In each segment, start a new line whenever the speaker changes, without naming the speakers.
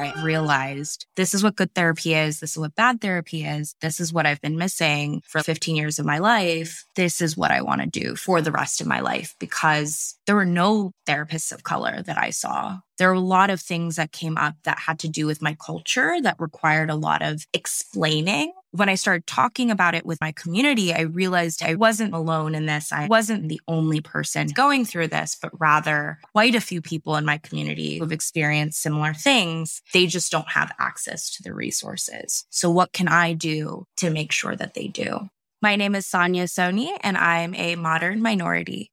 I realized this is what good therapy is. This is what bad therapy is. This is what I've been missing for 15 years of my life. This is what I want to do for the rest of my life because there were no therapists of color that I saw. There were a lot of things that came up that had to do with my culture that required a lot of explaining when I started talking about it with my community, I realized I wasn't alone in this. I wasn't the only person going through this, but rather quite a few people in my community who've experienced similar things. They just don't have access to the resources. So what can I do to make sure that they do? My name is Saniya Soni, and I'm a modern minority.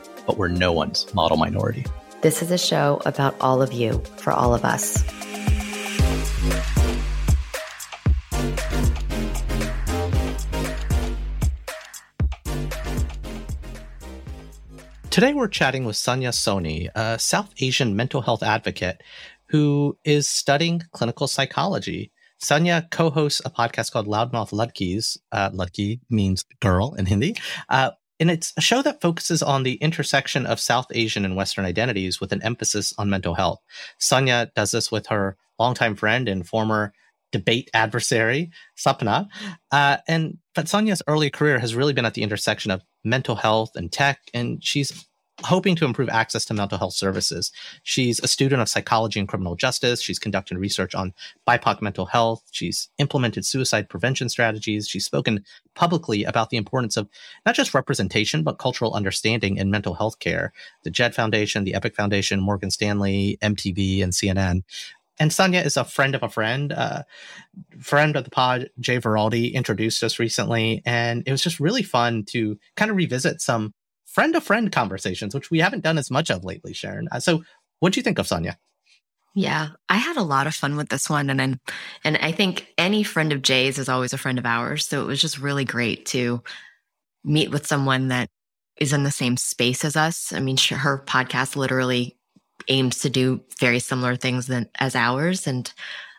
but we're no one's model minority.
This is a show about all of you, for all of us.
Today, we're chatting with Saniya Soni, a South Asian mental health advocate who is studying clinical psychology. Saniya co hosts a podcast called Loudmouth Ladkis. Uh, Ladki means girl in Hindi. Uh, and it's a show that focuses on the intersection of South Asian and Western identities with an emphasis on mental health. Saniya does this with her longtime friend and former debate adversary, Sapna. Uh, and but Saniya's early career has really been at the intersection of mental health and tech, and she's hoping to improve access to mental health services. She's a student of psychology and criminal justice. She's conducted research on BIPOC mental health. She's implemented suicide prevention strategies. She's spoken publicly about the importance of not just representation, but cultural understanding in mental health care. The JED Foundation, the Epic Foundation, Morgan Stanley, MTV, and CNN and Saniya is a friend of a friend, uh, friend of the pod. Jay Veraldi introduced us recently, and it was just really fun to kind of revisit some friend to friend conversations, which we haven't done as much of lately, Sharon. Uh, so, what do you think of Saniya?
Yeah, I had a lot of fun with this one, and and and I think any friend of Jay's is always a friend of ours. So it was just really great to meet with someone that is in the same space as us. I mean, her podcast literally aims to do very similar things than as ours. And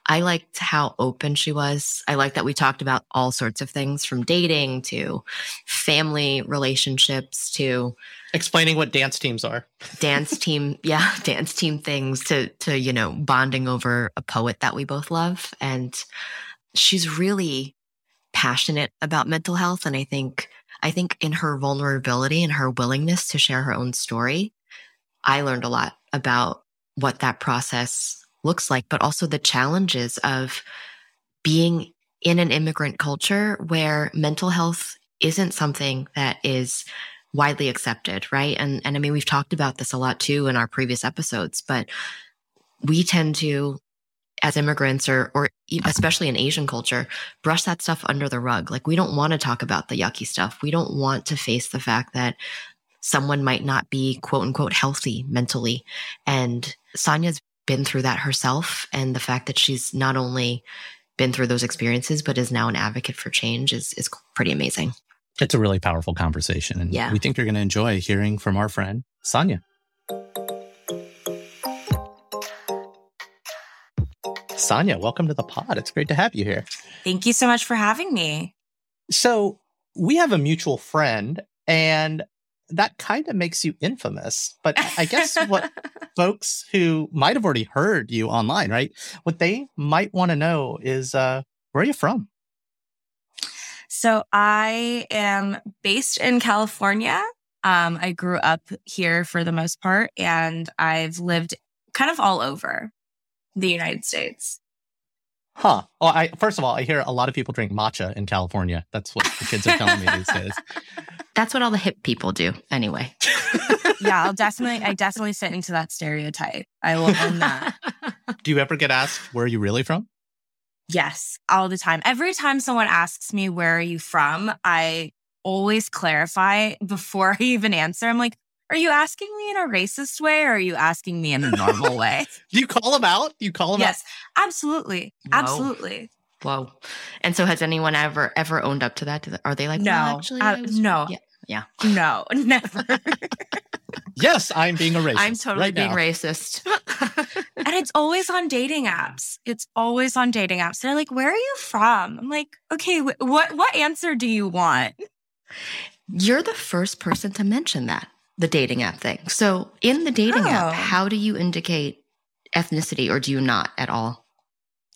I liked how open she was. I liked that we talked about all sorts of things from dating to family relationships to
explaining what dance teams are.
dance team, yeah, dance team things to to you know, bonding over a poet that we both love and she's really passionate about mental health and I think I think in her vulnerability and her willingness to share her own story, I learned a lot about what that process looks like, but also the challenges of being in an immigrant culture where mental health isn't something that is widely accepted, right? And and I mean we've talked about this a lot too in our previous episodes, but we tend to as immigrants or or especially in Asian culture, brush that stuff under the rug. Like we don't want to talk about the yucky stuff. We don't want to face the fact that someone might not be quote unquote healthy mentally. And Saniya's been through that herself. And the fact that she's not only been through those experiences, but is now an advocate for change is, is pretty amazing.
It's a really powerful conversation. And yeah. we think you're going to enjoy hearing from our friend, Saniya. Saniya, welcome to the pod. It's great to have you here.
Thank you so much for having me.
So, we have a mutual friend, and that kind of makes you infamous. But I guess what folks who might have already heard you online, right? What they might want to know is uh, where are you from?
So I am based in California. Um, I grew up here for the most part, and I've lived kind of all over. the United States.
Huh. Well, I first of all, I hear a lot of people drink matcha in California. That's what the kids are telling me these days.
That's what all the hip people do anyway.
yeah, I'll definitely I definitely fit into that stereotype. I will own that.
Do you ever get asked where are you really from?
Yes, all the time. Every time someone asks me where are you from, I always clarify before I even answer. I'm like, are you asking me in a racist way or are you asking me in a normal way?
Do you call them out? You call them
yes, out? Yes, absolutely. Whoa. Absolutely.
Whoa. And so has anyone ever ever owned up to that? Are they like,
no,
well, actually,
uh, was, no,
yeah, yeah,
no, never.
yes, I'm being a racist.
I'm totally
right
being
now.
racist.
and it's always on dating apps. It's always on dating apps. They're like, "Where are you from?" I'm like, "Okay, wh- what what answer do you want?"
You're the first person to mention that the dating app thing. So, in the dating oh. app, how do you indicate ethnicity or do you not at all?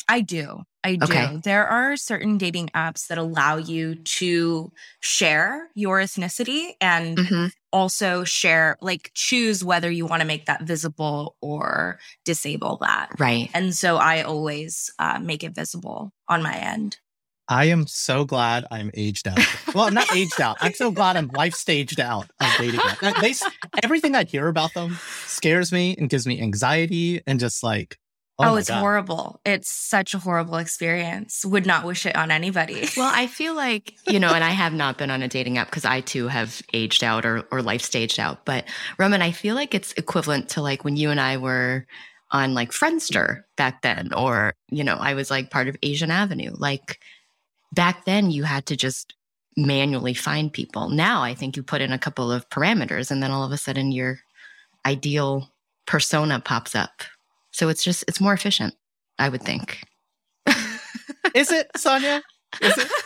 I do. I do. Okay. There are certain dating apps that allow you to share your ethnicity and mm-hmm. also share, like, choose whether you want to make that visible or disable that.
Right.
And so I always uh, make it visible on my end.
I am so glad I'm aged out. Well, I'm not aged out. I'm so glad I'm life staged out of dating. They, everything I hear about them scares me and gives me anxiety and just like,
oh, oh it's God. horrible. It's such a horrible experience. Would not wish it on anybody.
Well, I feel like, you know, and I have not been on a dating app because I too have aged out or, or life staged out. But Roman, I feel like it's equivalent to like when you and I were on like Friendster back then, or, you know, I was like part of Asian Avenue. Like, back then you had to just manually find people. Now I think you put in a couple of parameters and then all of a sudden your ideal persona pops up. So it's just it's more efficient, I would think.
Is it, Saniya? Is it?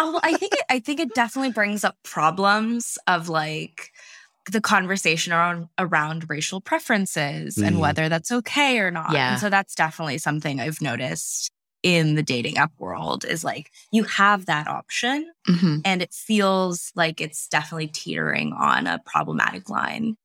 Um, oh, I think it, I think it definitely brings up problems of like the conversation around around racial preferences mm. and whether that's okay or not.
Yeah.
And so that's definitely something I've noticed in the dating app world is like you have that option mm-hmm. and it feels like it's definitely teetering on a problematic line.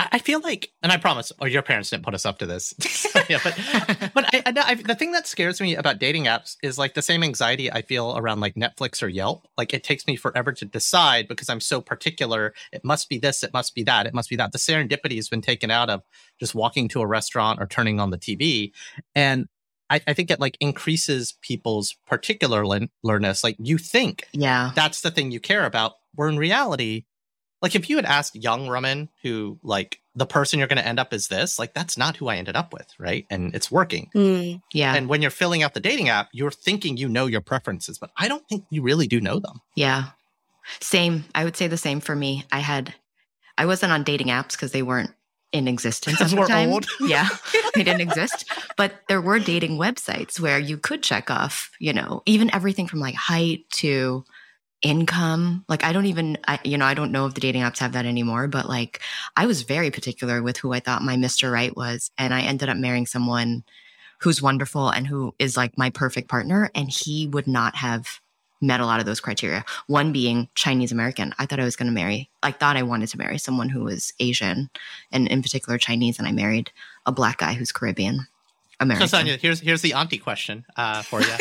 I feel like, and I promise, or oh, your parents didn't put us up to this. yeah, but but I, I, the thing that scares me about dating apps is like the same anxiety I feel around like Netflix or Yelp. Like it takes me forever to decide because I'm so particular. It must be this. It must be that. It must be that. The serendipity has been taken out of just walking to a restaurant or turning on the TV. And I, I think it like increases people's particular particularness. Like you think,
yeah,
that's the thing you care about. Where in reality, like if you had asked young Roman who like the person you're going to end up is this, like that's not who I ended up with, right? And it's working.
Mm, yeah.
And when you're filling out the dating app, you're thinking you know your preferences, but I don't think you really do know them.
Yeah. Same. I would say the same for me. I had I wasn't on dating apps because they weren't in existence at the time. Old. Yeah, they didn't exist. But there were dating websites where you could check off, you know, even everything from like height to income. Like I don't even, I, you know, I don't know if the dating apps have that anymore. But like I was very particular with who I thought my Mister Right was, and I ended up marrying someone who's wonderful and who is like my perfect partner, and he would not have met a lot of those criteria. One being Chinese American. I thought I was going to marry, I thought I wanted to marry someone who was Asian and in particular Chinese. And I married a black guy who's Caribbean American.
So, Saniya, here's, here's the auntie question uh, for you.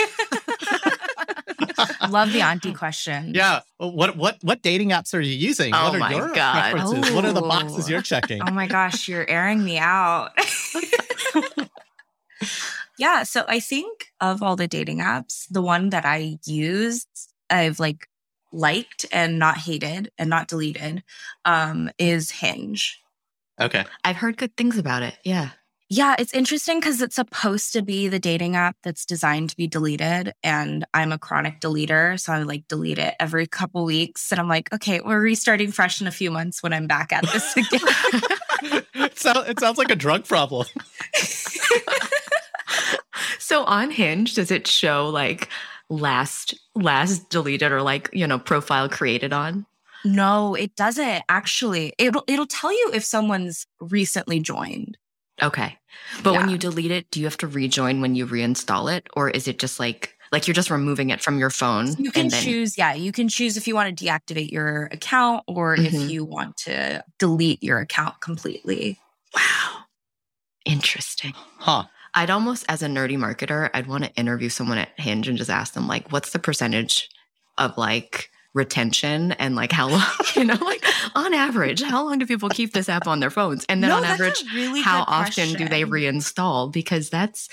Love the auntie question.
Yeah. What what what dating apps are you using?
Oh
what are
my
your
God.
preferences? What are the boxes you're checking?
Oh my gosh, you're airing me out. Yeah. So I think of all the dating apps, the one that I used, I've like liked and not hated and not deleted, um, is Hinge.
Okay.
I've heard good things about it. Yeah.
Yeah, it's interesting because it's supposed to be the dating app that's designed to be deleted. And I'm a chronic deleter. So I like delete it every couple weeks. And I'm like, okay, we're restarting fresh in a few months when I'm back at this again.
so it sounds like a drug problem.
So on Hinge, does it show like last last deleted or like, you know, profile created on?
No, it doesn't actually. It'll it'll tell you if someone's recently joined.
Okay. But yeah. when you delete it, do you have to rejoin when you reinstall it or is it just like like you're just removing it from your phone?
You can then... choose, yeah, you can choose if you want to deactivate your account or mm-hmm. if you want to delete your account completely.
Wow. Interesting.
Huh.
I'd almost, as a nerdy marketer, I'd want to interview someone at Hinge and just ask them, like, what's the percentage of like retention and like how long, you know, like on average, how long do people keep this app on their phones? And then
No,
on average,
really
how often do they reinstall? Because that's,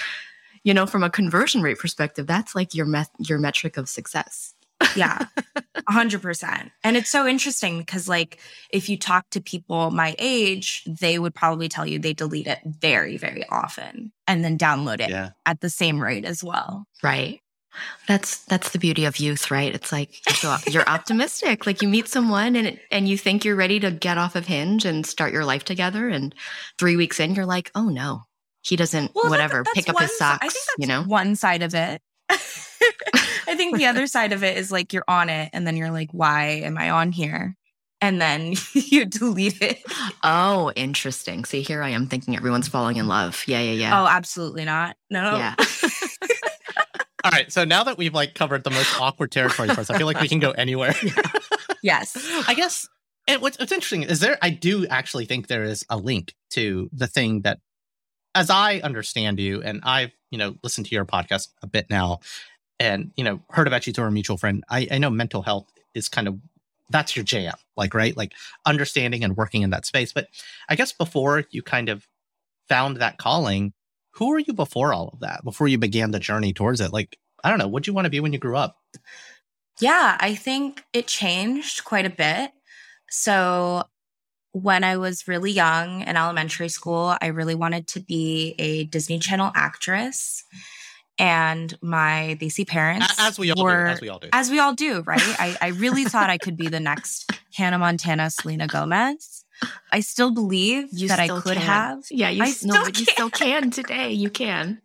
you know, from a conversion rate perspective, that's like your met- your metric of success.
Yeah, a hundred percent. And it's so interesting because, like, if you talk to people my age, they would probably tell you they delete it very, very often and then download it
Yeah.
at the same rate as well.
Right. That's that's the beauty of youth, right? It's like you're, so, you're optimistic. Like you meet someone and it, and you think you're ready to get off of Hinge and start your life together, and three weeks in, you're like, oh no, he doesn't.
Well,
whatever,
that's
pick up his
si- I
socks.
think that's
you know.
one side of it. I think the other side of it is like you're on it and then you're like, why am I on here? And then you delete it.
Oh, interesting. See, here I am thinking everyone's falling in love. Yeah, yeah, yeah.
Oh, absolutely not. No.
Yeah.
All right. So now that we've like covered the most awkward territory for us, I feel like we can go anywhere.
yes.
I guess and what's, what's interesting is there, I do actually think there is a link to the thing that, as I understand you, and I've, you know, listened to your podcast a bit now and, you know, heard about you through a mutual friend. I, I know mental health is kind of, that's your jam, like, right? Like understanding and working in that space. But I guess before you kind of found that calling, who were you before all of that? Before you began the journey towards it? Like, I don't know, what'd you want to be when you grew up?
Yeah, I think it changed quite a bit. So when I was really young in elementary school, I really wanted to be a Disney Channel actress. And my BC parents
A- As we all
were,
do. As we all do.
as we all do, right? I, I really thought I could be the next Hannah Montana, Selena Gomez. I still believe
You
that I could
can.
have.
Yeah, you
I
s- no,
still
but you still can today. You can.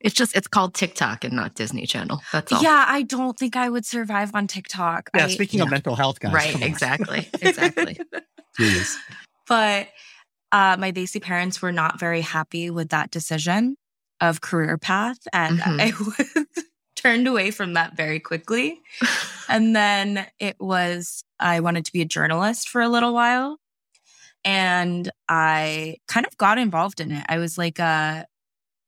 it's just it's called TikTok and not Disney Channel. That's all.
Yeah, I don't think I would survive on TikTok.
yeah,
I-
speaking of mental health, guys.
right. Exactly. Exactly.
Jeez.
but uh, my Desi parents were not very happy with that decision of career path, and
Mhm.
I was turned away from that very quickly. And then it was I wanted to be a journalist for a little while, and I kind of got involved in it. I was like, uh,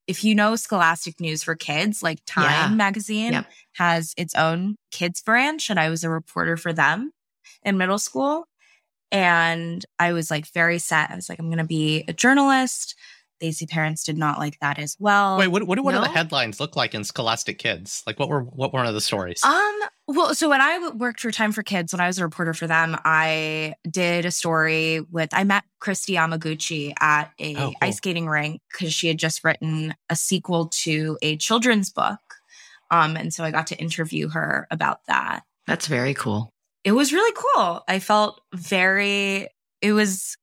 if you know Scholastic News for Kids, like Time
Yeah.
magazine
Yep.
has its own kids branch, and I was a reporter for them in middle school. And I was like very set. I was like, I'm going to be a journalist. Desi parents did not like that as well.
Wait, what what, what do the
no.
headlines look like in Scholastic Kids? Like what were what were one of the stories?
Um, well, so when I worked for Time for Kids, when I was a reporter for them, I did a story with I met Kristi Yamaguchi at a
Oh, cool.
ice skating rink because she had just written a sequel to a children's book. Um, and so I got to interview her about that.
That's very cool.
It was really cool. I felt very it was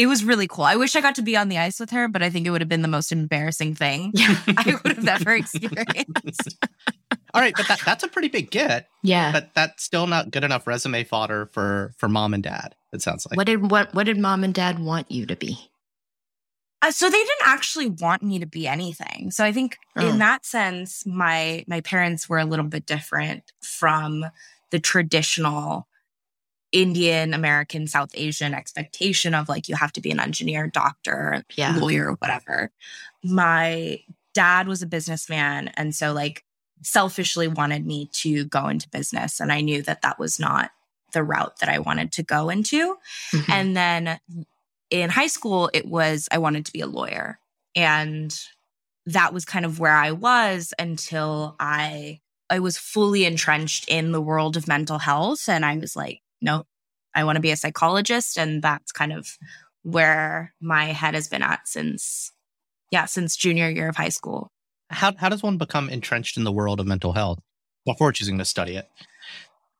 it was really cool. I wish I got to be on the ice with her, but I think it would have been the most embarrassing thing I would have ever experienced.
All right, but that, that's a pretty big get,
yeah.
but that's still not good enough resume fodder for for mom and dad. It sounds like.
what did what what did mom and dad want you to be?
Uh, so they didn't actually want me to be anything. So I think
Oh.
in that sense, my my parents were a little bit different from the traditional Indian American South Asian expectation of like you have to be an engineer, doctor,
Yeah.
lawyer, whatever. My dad was a businessman, and so like selfishly wanted me to go into business, and I knew that that was not the route that I wanted to go into.
Mhm.
And then in high school, it was I wanted to be a lawyer. And that was kind of where I was until I I was fully entrenched in the world of mental health. And I was like, no, I want to be a psychologist. And that's kind of where my head has been at since yeah, since junior year of high school.
How how does one become entrenched in the world of mental health before choosing to study it?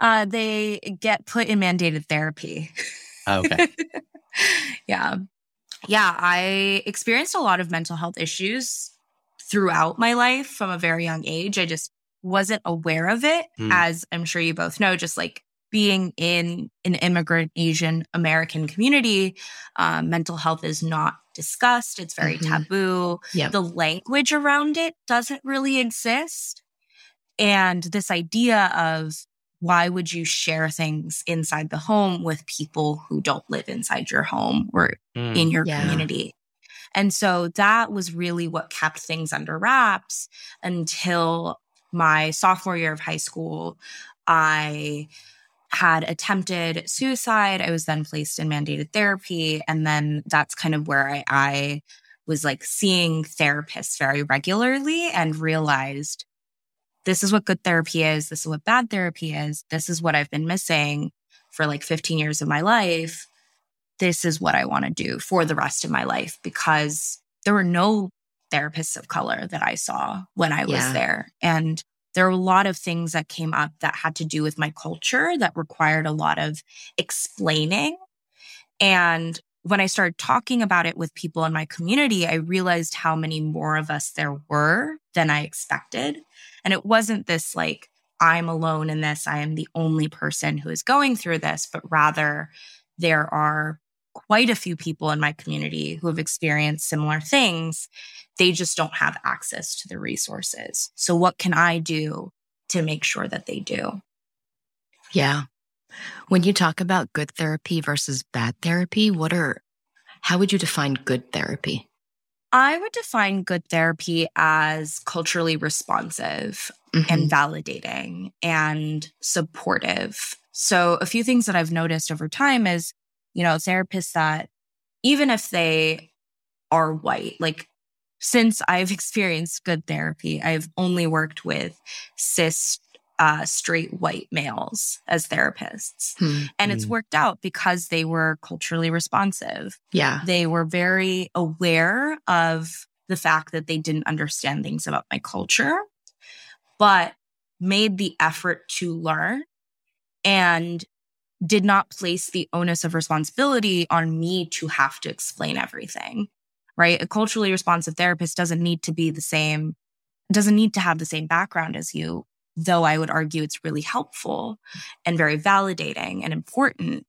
Uh, they get put in mandated therapy.
Oh, okay.
yeah. Yeah. I experienced a lot of mental health issues throughout my life from a very young age. I just wasn't aware of it,
Hmm.
as I'm sure you both know, just like being in an immigrant Asian American community, um, mental health is not discussed. It's very
Mhm.
taboo.
Yep.
The language around it doesn't really exist. And this idea of why would you share things inside the home with people who don't live inside your home or
Mm.
in your
Yeah.
community? And so that was really what kept things under wraps until my sophomore year of high school. I had attempted suicide. I was then placed in mandated therapy. And then that's kind of where I, I was like seeing therapists very regularly and realized this is what good therapy is. This is what bad therapy is. This is what I've been missing for like 15 years of my life. This is what I want to do for the rest of my life because there were no therapists of color that I saw when I was yeah. there. And there were a lot of things that came up that had to do with my culture that required a lot of explaining. And when I started talking about it with people in my community, I realized how many more of us there were than I expected. And it wasn't this like, I'm alone in this, I am the only person who is going through this, but rather there are quite a few people in my community who have experienced similar things. They just don't have access to the resources. So, what can I do to make sure that they do?
Yeah. When you talk about good therapy versus bad therapy, what are, how would you define good therapy?
I would define good therapy as culturally responsive mm-hmm. and validating and supportive. So, a few things that I've noticed over time is, you know, therapists that even if they are white, like since I've experienced good therapy, I've only worked with cis uh, straight white males as therapists. Hmm. And it's hmm. worked out because they were culturally responsive.
Yeah.
They were very aware of the fact that they didn't understand things about my culture, but made the effort to learn and did not place the onus of responsibility on me to have to explain everything. Right. A culturally responsive therapist doesn't need to be the same, doesn't need to have the same background as you though I would argue it's really helpful and very validating and important.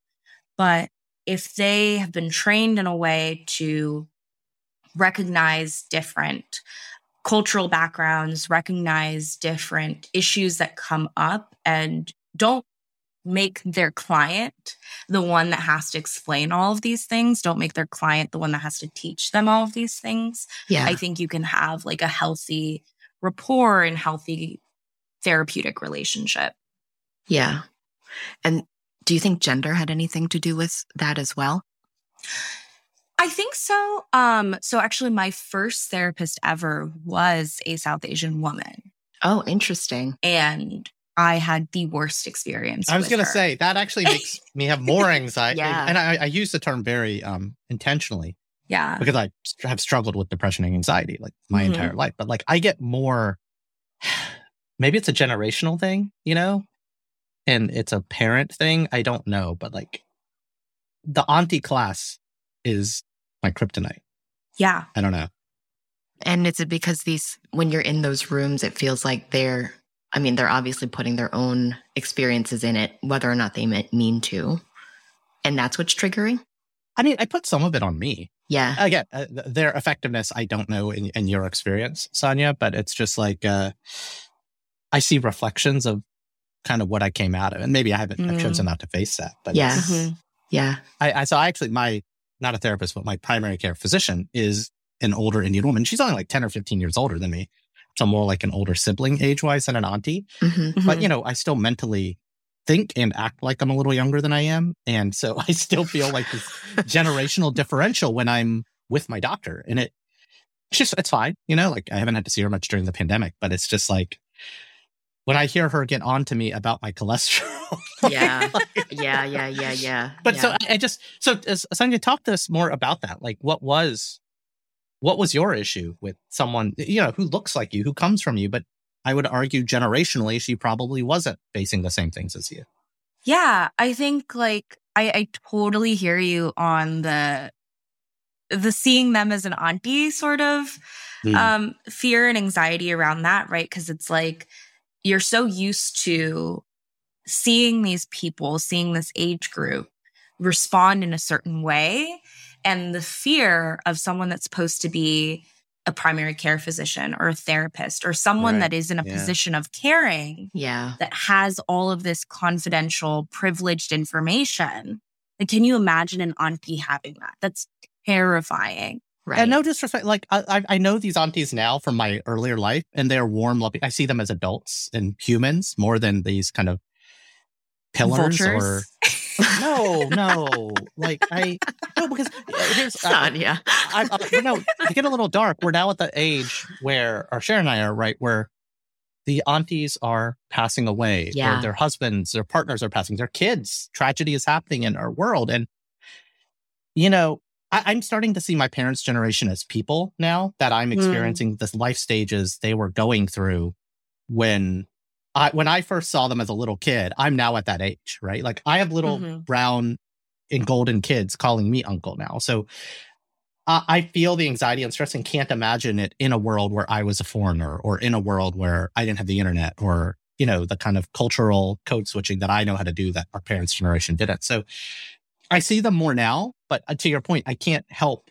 But if they have been trained in a way to recognize different cultural backgrounds, recognize different issues that come up, and don't make their client the one that has to explain all of these things. Don't make their client the one that has to teach them all of these things.
Yeah.
I think you can have like a healthy rapport and healthy therapeutic relationship.
Yeah. And do you think gender had anything to do with that as well?
I think so. Um, so actually my first therapist ever was a South Asian woman.
Oh, interesting.
And I had the worst experience.
I was
going
to say that actually makes me have more anxiety.
yeah.
And I, I, use the term very um, intentionally.
Yeah.
Because I have struggled with depression and anxiety like my mm-hmm. entire life. But like I get more maybe it's a generational thing, you know, and it's a parent thing. I don't know, but like the auntie class is my kryptonite.
Yeah.
I don't know.
And it's because these, when you're in those rooms, it feels like they're, I mean, they're obviously putting their own experiences in it, whether or not they mean to. And that's what's triggering.
I mean, I put some of it on me.
Yeah.
Again, uh, their effectiveness, I don't know in, in your experience, Saniya, but it's just like, uh, I see reflections of kind of what I came out of. And maybe I haven't mm. I've chosen not to face that. But
yeah. Mm-hmm. Yeah.
I, I so I actually my not a therapist, but my primary care physician is an older Indian woman. She's only like 10 or 15 years older than me. So more like an older sibling age wise than an auntie. Mm-hmm. But you know, I still mentally think and act like I'm a little younger than I am. And so I still feel like this generational differential when I'm with my doctor. And it it's just it's fine. You know, like I haven't had to see her much during the pandemic, but it's just like when I hear her get on to me about my cholesterol.
yeah. yeah. Yeah. Yeah. Yeah.
But
yeah.
so I, just, so as Saniya, talk to us more about that. Like what was, what was your issue with someone, you know, who looks like you, who comes from you, but I would argue generationally, she probably wasn't facing the same things as you.
Yeah. I think like, I, I totally hear you on the, the seeing them as an auntie sort of, mm. um, fear and anxiety around that, right? Cause it's like, you're so used to seeing these people, seeing this age group respond in a certain way. And the fear of someone that's supposed to be a primary care physician or a therapist or someone right. that is in a yeah. position of caring
yeah
that has all of this confidential privileged information and can you imagine an auntie having that that's terrifying
Right.
And no disrespect, like I, I I know these aunties now from my earlier life, and they're warm, loving. I see them as adults and humans more than these kind of pillars
Vultures.
or no, no. Like I no because uh, here's
Son, yeah.
I, I, you know, to get a little dark, we're now at the age where, or Sharon and I are right, where the aunties are passing away,
Yeah.
or their husbands, their partners are passing, their kids. Tragedy is happening in our world, and you know, I, I'm starting to see my parents' generation as people now that I'm
Mm.
experiencing the life stages they were going through when. I, when I first saw them as a little kid, I'm now at that age, right? Like I have little
Mhm.
brown and golden kids calling me uncle now. So I I feel the anxiety and stress and can't imagine it in a world where I was a foreigner or in a world where I didn't have the internet or, you know, the kind of cultural code switching that I know how to do that our parents' generation didn't. So I see them more now, but uh, to your point, I can't help.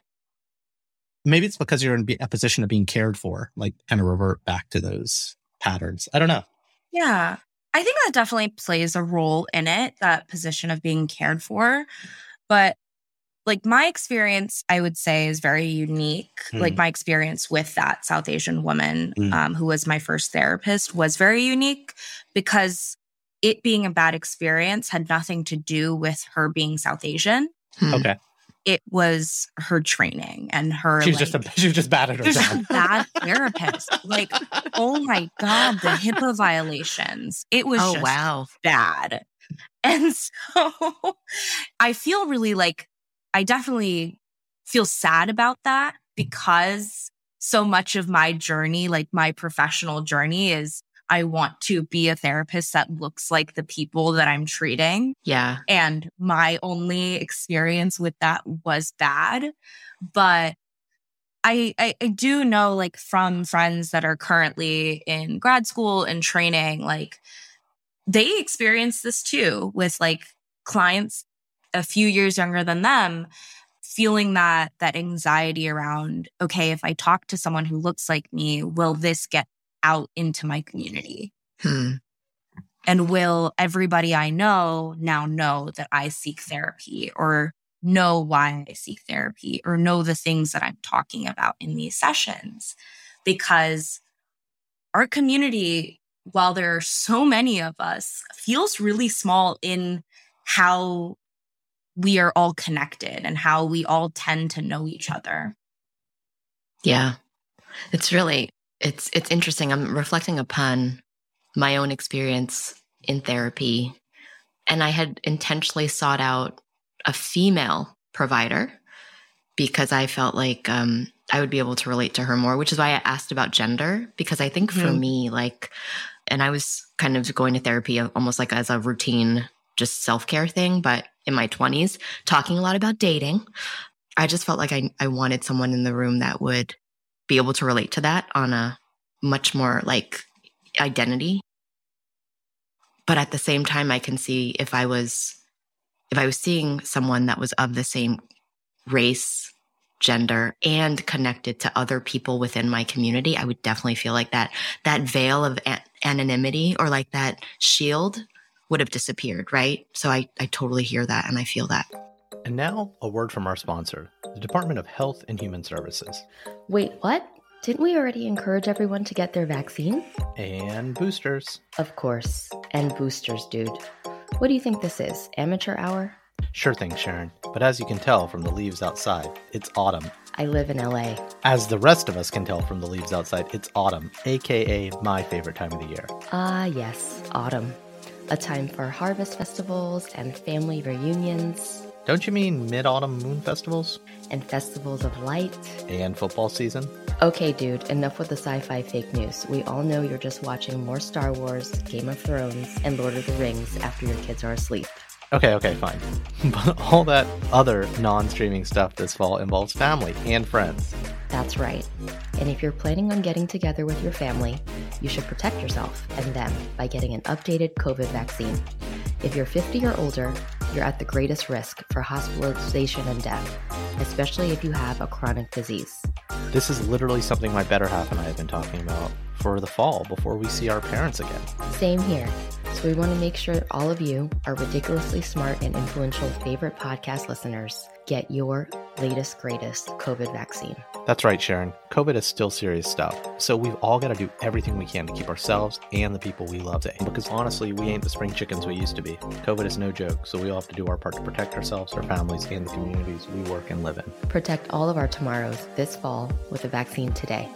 Maybe it's because you're in a position of being cared for, like kind of revert back to those patterns. I don't know.
Yeah. I think that definitely plays a role in it, that position of being cared for. But like my experience, I would say is very unique. Like
Mm.
my experience with that South Asian woman
Mm.
um, who was my first therapist was very unique because it being a bad experience had nothing to do with her being South Asian.
Hmm.
Okay.
It was her training and her.
She's
like,
just a, she was just bad at her
She's
job.
bad therapist. Like, oh my God, the HIPAA violations. It was
Oh,
just
wow.
bad. And so I feel really like I definitely feel sad about that because so much of my journey, like my professional journey, is I want to be a therapist that looks like the people that I'm treating.
Yeah.
And my only experience with that was bad. But I, I, I do know, like, from friends that are currently in grad school and training, like, they experience this too with like clients a few years younger than them feeling that that anxiety around okay if i talk to someone who looks like me will this get out into my community
Hmm.
and will everybody I know now know that I seek therapy or know why I seek therapy or know the things that I'm talking about in these sessions? Because our community, while there are so many of us, feels really small in how we are all connected and how we all tend to know each other.
Yeah. It's really it's it's interesting. I'm reflecting upon my own experience in therapy and I had intentionally sought out a female provider because I felt like um I would be able to relate to her more, which is why I asked about gender because I think for
Mhm.
me like and I was kind of going to therapy almost like as a routine just self-care thing, but in my 20s talking a lot about dating. I just felt like I I wanted someone in the room that would be able to relate to that on a much more like identity. But at the same time, I can see if I was if I was seeing someone that was of the same race, gender, and connected to other people within my community, I would definitely feel like that that veil of a- anonymity or like that shield would have disappeared, right? So I I totally hear that and I feel that.
And now, a word from our sponsor, the Department of Health and Human Services,
Wait, what? Didn't we already encourage everyone to get their vaccine?
and boosters.
Of course. And boosters, dude. What do you think this is? Amateur hour?
Sure thing, Sharon. But as you can tell from the leaves outside, it's autumn.
I live in LA.
As the rest of us can tell from the leaves outside, it's autumn, aka my favorite time of the year.
Ah, yes, autumn. A time for harvest festivals and family reunions
Don't you mean mid autumn moon festivals?
and festivals of light.
And football season?
Okay, dude, enough with the sci fi fake news. We all know you're just watching more Star Wars, Game of Thrones, and Lord of the Rings after your kids are asleep.
Okay, okay, fine. But all that other non streaming stuff this fall involves family and friends.
That's right. And if you're planning on getting together with your family, you should protect yourself and them by getting an updated COVID vaccine. If you're 50 or older, you're at the greatest risk for hospitalization and death, especially if you have a chronic disease.
This is literally something my better half and I have been talking about for the fall before we see our parents again.
Same here. So we want to make sure all of you, our ridiculously smart and influential favorite podcast listeners, get your latest, greatest COVID vaccine.
That's right, Sharon. COVID is still serious stuff. So we've all got to do everything we can to keep ourselves and the people we love safe. Because honestly, we ain't the spring chickens we used to be. COVID is no joke, so we all have to do our part to protect ourselves, our families, and the communities we work and live in.
Protect all of our tomorrows this fall with a vaccine today.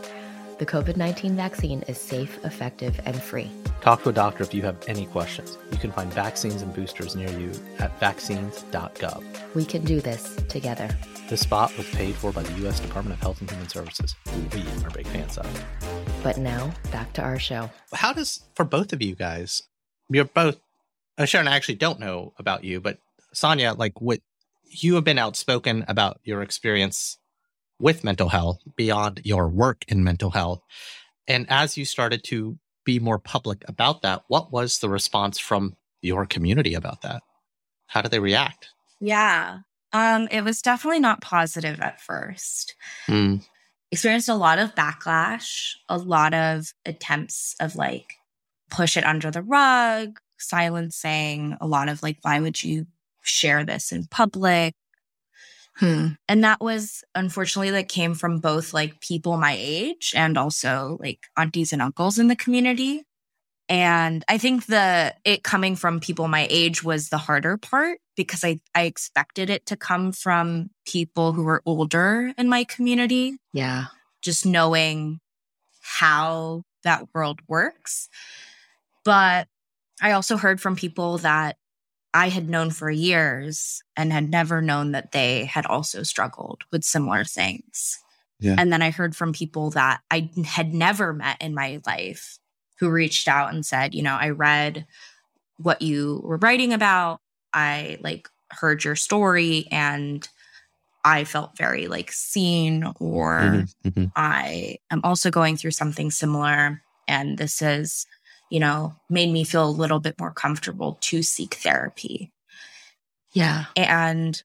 The COVID 19 vaccine is safe, effective, and free.
Talk to a doctor if you have any questions. You can find vaccines and boosters near you at vaccines.gov.
We can do this together.
This spot was paid for by the U.S. Department of Health and Human Services, who we are big fans of.
But now, back to our show.
How does, for both of you guys, you're both, uh, Sharon, I actually don't know about you, but Saniya, like what you have been outspoken about your experience with mental health beyond your work in mental health. And as you started to be more public about that, what was the response from your community about that? How did they react?
Yeah. Um, it was definitely not positive at first. Mm. Experienced a lot of backlash, a lot of attempts of like push it under the rug, silencing, a lot of like, why would you share this in public? Hmm. And that was unfortunately that came from both like people my age and also like aunties and uncles in the community. And I think the it coming from people my age was the harder part because I, I expected it to come from people who were older in my community.
Yeah.
Just knowing how that world works. But I also heard from people that I had known for years and had never known that they had also struggled with similar things. Yeah. And then I heard from people that I had never met in my life who reached out and said, you know, I read what you were writing about. I like heard your story and I felt very like seen or mm-hmm, mm-hmm. I am also going through something similar and this is you know, made me feel a little bit more comfortable to seek therapy.
Yeah.
And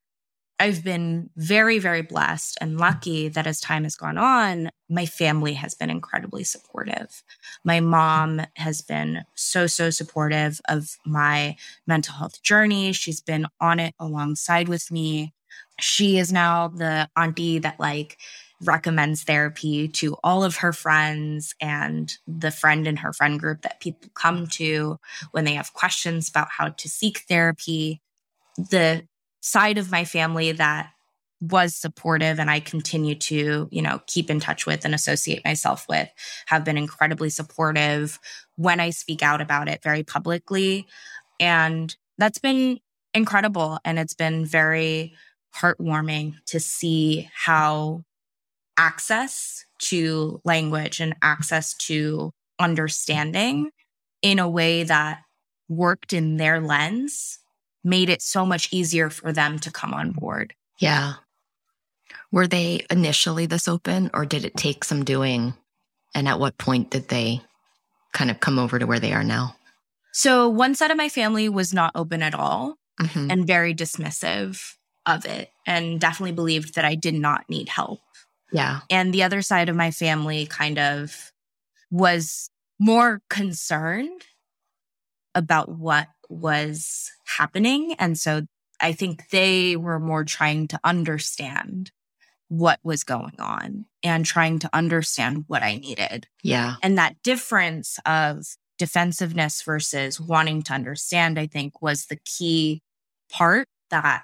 I've been very, very blessed and lucky that as time has gone on, my family has been incredibly supportive. My mom has been so, so supportive of my mental health journey. She's been on it alongside with me. She is now the auntie that, like, recommends therapy to all of her friends and the friend in her friend group that people come to when they have questions about how to seek therapy. The side of my family that was supportive and I continue to, you know, keep in touch with and associate myself with have been incredibly supportive when I speak out about it very publicly. And that's been incredible. And it's been very heartwarming to see how access to language and access to understanding in a way that worked in their lens made it so much easier for them to come on board.
Yeah. Were they initially this open or did it take some doing? And at what point did they kind of come over to where they are now?
So, one side of my family was not open at all mm-hmm. and very dismissive of it and definitely believed that I did not need help.
Yeah.
And the other side of my family kind of was more concerned about what was happening. And so I think they were more trying to understand what was going on and trying to understand what I needed.
Yeah.
And that difference of defensiveness versus wanting to understand, I think was the key part that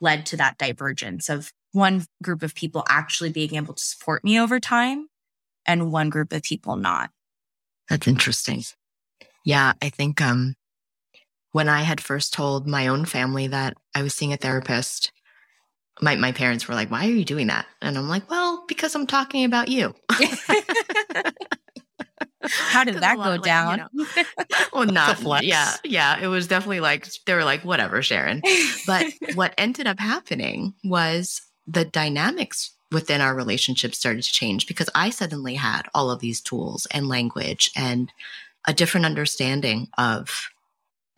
led to that divergence of one group of people actually being able to support me over time and one group of people not.
That's interesting. Yeah, I think um when I had first told my own family that I was seeing a therapist, my my parents were like, "Why are you doing that?" And I'm like, "Well, because I'm talking about you."
How did that go down?
you know, well, not yeah, yeah. It was definitely like they were like, "Whatever, Sharon." But what ended up happening was the dynamics within our relationship started to change because I suddenly had all of these tools and language and a different understanding of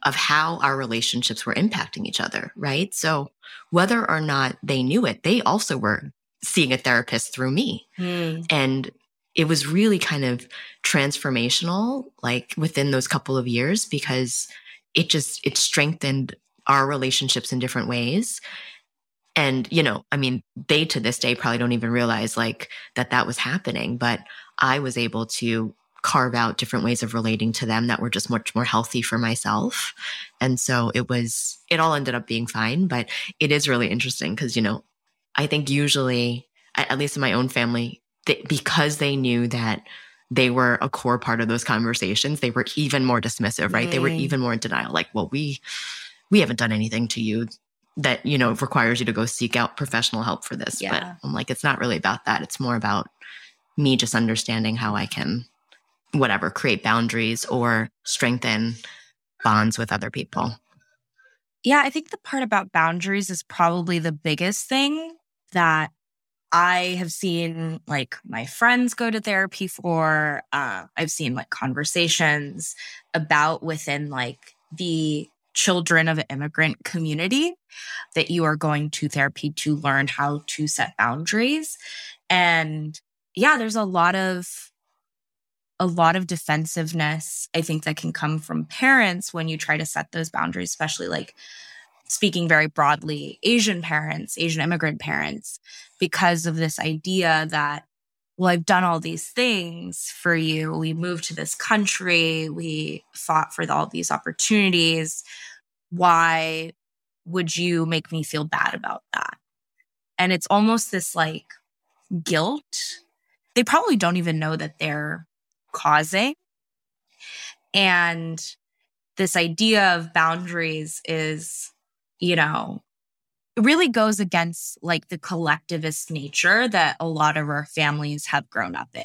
of how our relationships were impacting each other, right? So whether or not they knew it, they also were seeing a therapist through me. Mm. And it was really kind of transformational, like within those couple of years, because it just, it strengthened our relationships in different ways. And, you know, I mean, they to this day probably don't even realize like that that was happening, but I was able to carve out different ways of relating to them that were just much more healthy for myself. And so it was, it all ended up being fine, but it is really interesting because, you know, I think usually, at least in my own family, they, because they knew that they were a core part of those conversations, they were even more dismissive, right? Mm. They were even more in denial. Like, well, we, we haven't done anything to you that, you know, requires you to go seek out professional help for this. Yeah. But I'm like, it's not really about that. It's more about me just understanding how I can whatever, create boundaries or strengthen bonds with other people.
Yeah, I think the part about boundaries is probably the biggest thing that I have seen like my friends go to therapy for. Uh, I've seen like conversations about within like the children of an immigrant community that you are going to therapy to learn how to set boundaries. And yeah, there's a lot of a lot of defensiveness, I think, that can come from parents when you try to set those boundaries, especially like speaking very broadly, Asian parents, Asian immigrant parents, because of this idea that, well, I've done all these things for you. We moved to this country. We fought for all these opportunities. Why would you make me feel bad about that? And it's almost this like guilt. They probably don't even know that they're causing. And this idea of boundaries is, you know, it really goes against like the collectivist nature that a lot of our families have grown up in.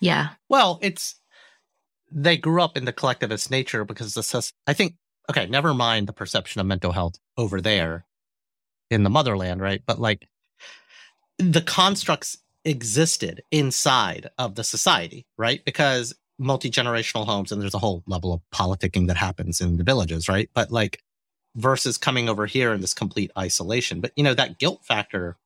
Yeah.
Well, it's they grew up in the collectivist nature because the I think okay, never mind the perception of mental health over there in the motherland, right? But like the constructs existed inside of the society, right? Because multi generational homes, and there's a whole level of politicking that happens in the villages, right? But like versus coming over here in this complete isolation. But you know, that guilt factor,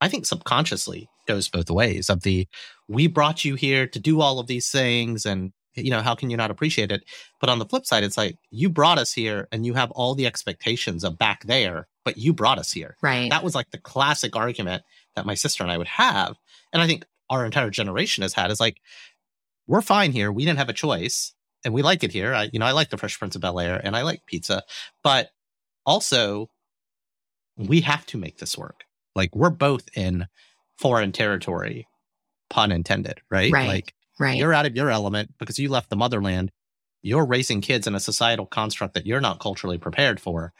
I think subconsciously goes both ways of the we brought you here to do all of these things and you know how can you not appreciate it but on the flip side it's like you brought us here and you have all the expectations of back there but you brought us here
right
that was like the classic argument that my sister and I would have. And I think our entire generation has had is like, we're fine here. We didn't have a choice and we like it here. I, you know, I like the Fresh Prince of Bel Air and I like pizza, but also we have to make this work. Like we're both in foreign territory, pun intended, right?
Right.
Like
right.
you're out of your element because you left the motherland. You're raising kids in a societal construct that you're not culturally prepared for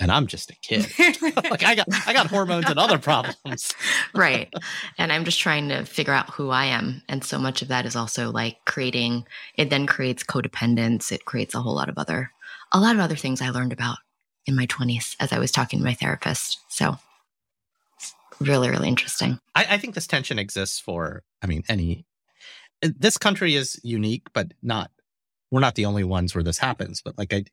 and I'm just a kid. like I got I got hormones and other problems.
right. And I'm just trying to figure out who I am. And so much of that is also like creating it then creates codependence. It creates a whole lot of other a lot of other things I learned about in my 20s as I was talking to my therapist. So really, really interesting.
I, I think this tension exists for, I mean, any this country is unique, but not we're not the only ones where this happens, but like I,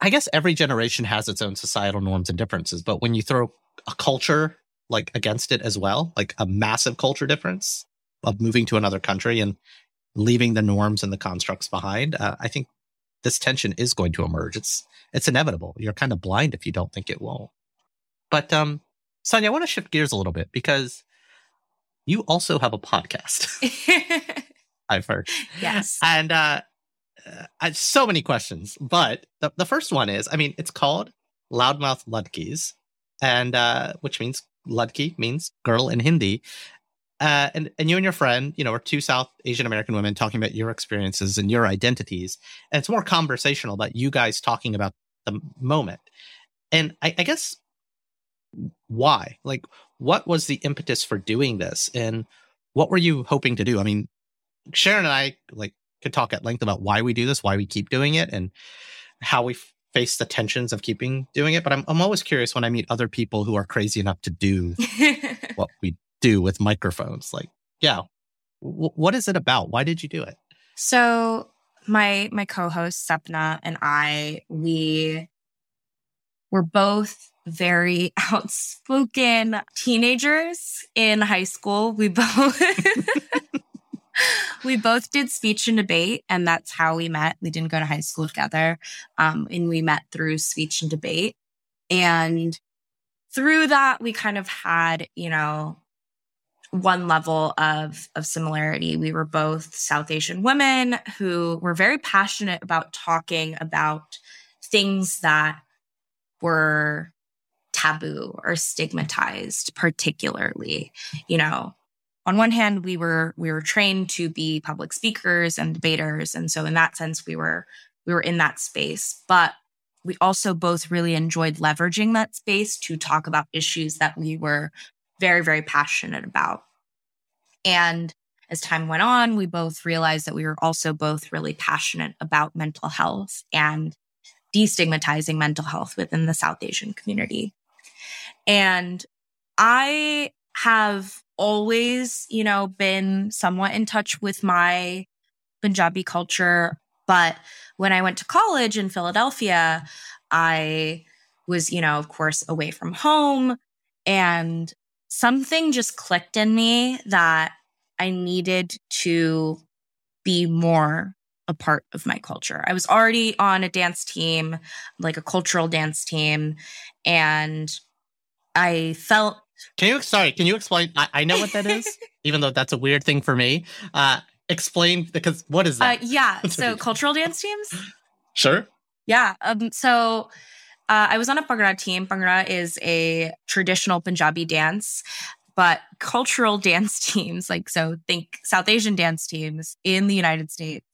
I guess every generation has its own societal norms and differences. But when you throw a culture like against it as well, like a massive culture difference of moving to another country and leaving the norms and the constructs behind, uh, I think this tension is going to emerge. It's it's inevitable. You're kind of blind if you don't think it won't. But um, Saniya, I want to shift gears a little bit because you also have a podcast. I've heard.
Yes.
And uh, uh, so many questions, but the, the first one is, I mean, it's called Loudmouth Ladkhi's, and uh, which means Ladkhi means girl in Hindi. Uh, and and you and your friend, you know, are two South Asian American women talking about your experiences and your identities, and it's more conversational about you guys talking about the moment. And I, I guess why? Like, what was the impetus for doing this, and what were you hoping to do? I mean, Sharon and I like could talk at length about why we do this, why we keep doing it, and how we face the tensions of keeping doing it. But I'm I'm always curious when I meet other people who are crazy enough to do what we do with microphones. Like, yeah, w- what is it about? Why did you do it?
So my my co-host Sapna and I, we were both very outspoken teenagers in high school. We both we both did speech and debate, and that's how we met. We didn't go to high school together, um, and we met through speech and debate. And through that, we kind of had, you know, one level of of similarity. We were both South Asian women who were very passionate about talking about things that were taboo or stigmatized particularly you know on one hand we were we were trained to be public speakers and debaters. And so in that sense we were we were in that space. But we also both really enjoyed leveraging that space to talk about issues that we were very very passionate about. And as time went on we both realized that we were also both really passionate about mental health and destigmatizing mental health within the south asian community. And I have always, you know, been somewhat in touch with my Punjabi culture. But when I went to college in Philadelphia, I was, you know, of course, away from home. And something just clicked in me that I needed to be more a part of my culture. I was already on a dance team, like a cultural dance team. And I felt.
Can you sorry? Can you explain? I, I know what that is, even though that's a weird thing for me. Uh, explain because what is that?
Uh, yeah, so cultural dance teams.
Sure.
Yeah. Um. So. Uh, I was on a Bhangra team. Bhangra is a traditional Punjabi dance, but cultural dance teams, like so, think South Asian dance teams in the United States,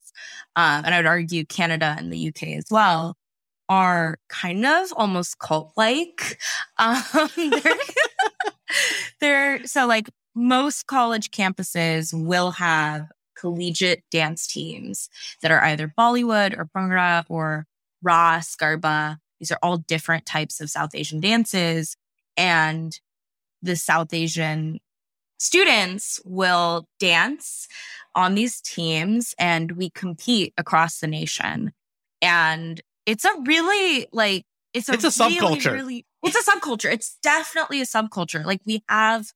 uh, and I would argue Canada and the UK as well, are kind of almost cult like. Um, they're, they're so like most college campuses will have collegiate dance teams that are either Bollywood or Bhangra or Raas, Garba. These are all different types of South Asian dances. And the South Asian students will dance on these teams and we compete across the nation. And it's a really like it's a,
it's a subculture.
Really, it's a subculture. It's definitely a subculture. Like we have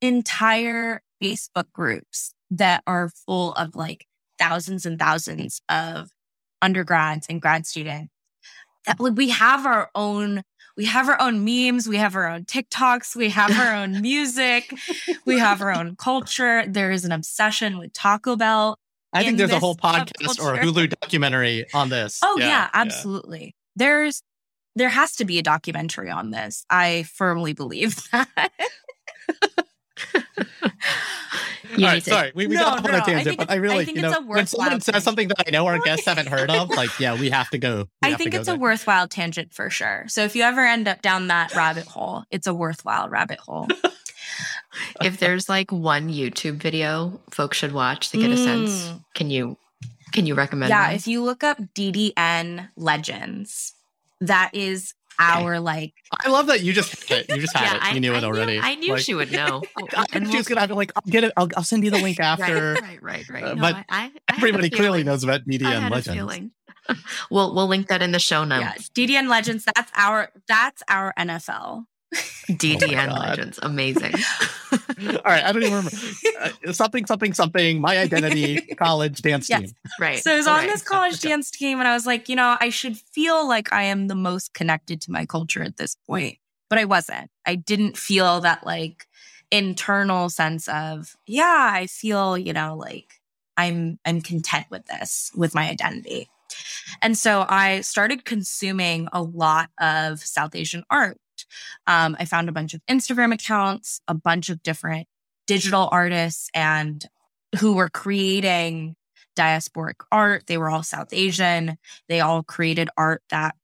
entire Facebook groups that are full of like thousands and thousands of undergrads and grad students. We have our own we have our own memes, we have our own TikToks, we have our own music, we have our own culture. There is an obsession with Taco Bell.
I think there's a whole podcast or a Hulu documentary on this.
Oh yeah, yeah absolutely. Yeah. There's there has to be a documentary on this. I firmly believe that.
All right, sorry, we, we no, got off on a tangent, but I really, I you know, when someone says something that I know our guests haven't heard of, like, yeah, we have to go.
I think it's
there.
a worthwhile tangent for sure. So if you ever end up down that rabbit hole, it's a worthwhile rabbit hole
if there's like one YouTube video folks should watch to get a sense, mm. can you can you recommend?
Yeah, if you look up DDN Legends, that is our okay. like.
I love that you just had it. You just had yeah, it. You I, knew it already.
Knew, I knew
like,
she would know.
and she was gonna have to like, "I'll get it. I'll, I'll send you the link after."
right, right, right. Uh,
no, but I, everybody clearly knows about DDN Legends.
we'll we'll link that in the show notes.
Yeah, DDN Legends. That's our that's our NFL.
DDN oh Legends. Amazing.
All right. I don't even remember. Uh, something, something, something. My identity, college dance yes, team.
Right.
So I was on this college dance team and I was like, you know, I should feel like I am the most connected to my culture at this point. But I wasn't. I didn't feel that like internal sense of, yeah, I feel, you know, like I'm I'm content with this, with my identity. And so I started consuming a lot of South Asian art um, I found a bunch of Instagram accounts, a bunch of different digital artists and who were creating diasporic art. They were all South Asian. They all created art that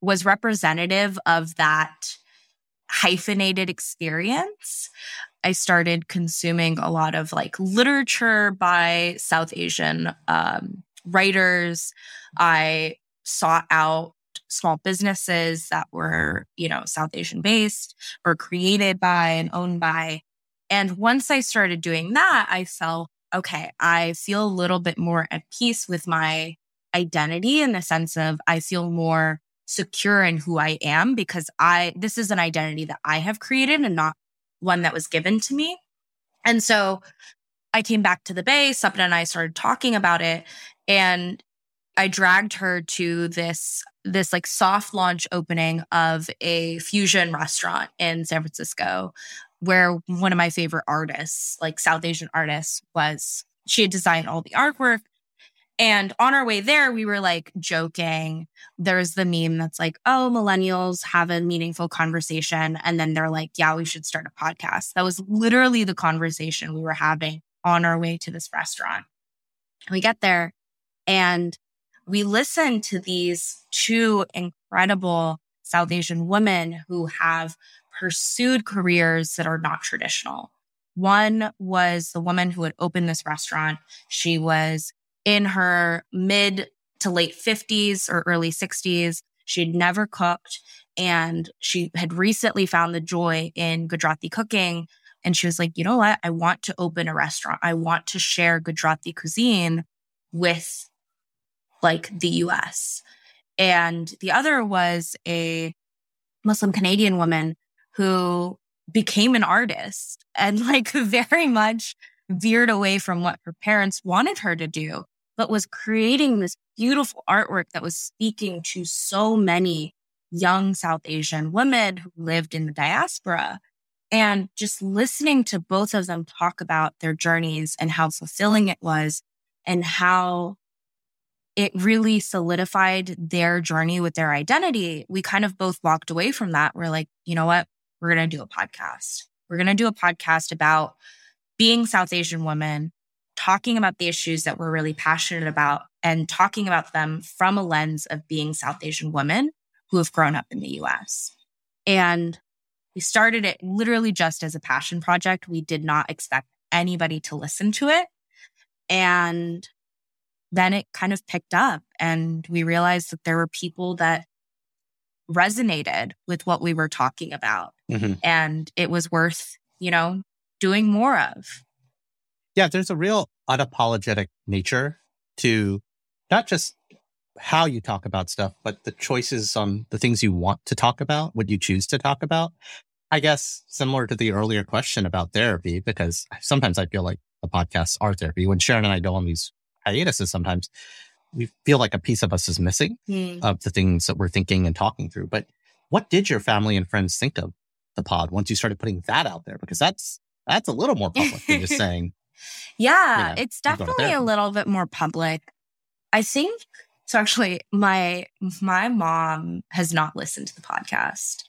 was representative of that hyphenated experience. I started consuming a lot of like literature by South Asian um, writers. I sought out small businesses that were, you know, South Asian based or created by and owned by. And once I started doing that, I felt, okay, I feel a little bit more at peace with my identity in the sense of I feel more secure in who I am because I, this is an identity that I have created and not one that was given to me. And so I came back to the Bay, Sapna and I started talking about it. And I dragged her to this this like soft launch opening of a fusion restaurant in San Francisco where one of my favorite artists, like South Asian artists, was she had designed all the artwork. And on our way there, we were like joking. There's the meme that's like, oh, millennials have a meaningful conversation. And then they're like, yeah, we should start a podcast. That was literally the conversation we were having on our way to this restaurant. We get there and we listen to these two incredible South Asian women who have pursued careers that are not traditional. One was the woman who had opened this restaurant. She was in her mid to late 50s or early 60s. She'd never cooked and she had recently found the joy in Gujarati cooking. And she was like, you know what? I want to open a restaurant. I want to share Gujarati cuisine with like the US. And the other was a Muslim Canadian woman who became an artist and like very much veered away from what her parents wanted her to do, but was creating this beautiful artwork that was speaking to so many young South Asian women who lived in the diaspora. And just listening to both of them talk about their journeys and how fulfilling it was and how it really solidified their journey with their identity. We kind of both walked away from that. We're like, you know what? We're going to do a podcast. We're going to do a podcast about being South Asian women, talking about the issues that we're really passionate about and talking about them from a lens of being South Asian women who have grown up in the US. And we started it literally just as a passion project. We did not expect anybody to listen to it. And then it kind of picked up and we realized that there were people that resonated with what we were talking about. Mm-hmm. and it was worth you know doing more of.
Yeah there's a real unapologetic nature to not just how you talk about stuff but the choices on the things you want to talk about what you choose to talk about. I guess similar to the earlier question about therapy because sometimes i feel like the podcasts are therapy. When sharon and i go on these hiatuses sometimes we feel like a piece of us is missing mm. of the things that we're thinking and talking through. But what did your family and friends think of the pod once you started putting that out there? Because that's that's a little more public than just saying.
Yeah, you know, it's definitely a little bit more public. I think so actually my my mom has not listened to the podcast.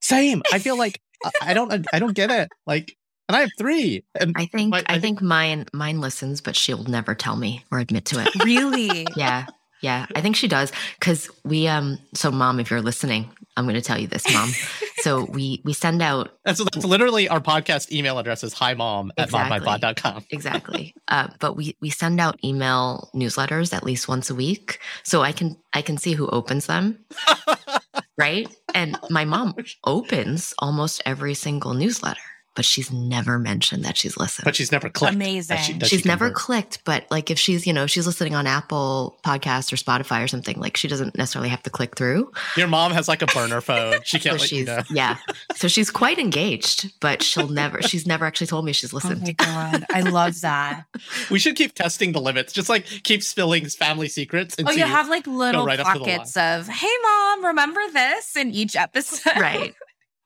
Same. I feel like I don't I don't get it. Like and I have three. And
I think my, I, I think mine mine listens, but she'll never tell me or admit to it.
really?
Yeah. Yeah. I think she does. Cause we um so mom, if you're listening, I'm gonna tell you this, mom. so we we send out
that's, that's literally our podcast email address is hi mom at exactly, mommypod.com.
exactly. Uh, but we we send out email newsletters at least once a week. So I can I can see who opens them. right? And my mom opens almost every single newsletter but she's never mentioned that she's listened.
But she's never clicked.
Amazing.
She, she's she never clicked, but like if she's, you know, she's listening on Apple Podcasts or Spotify or something, like she doesn't necessarily have to click through.
Your mom has like a burner phone. She can't so
she's,
you know.
Yeah. So she's quite engaged, but she'll never, she's never actually told me she's listened.
Oh my God. I love that.
we should keep testing the limits. Just like keep spilling family secrets.
oh, you have like little right pockets of, hey, mom, remember this in each episode.
Right.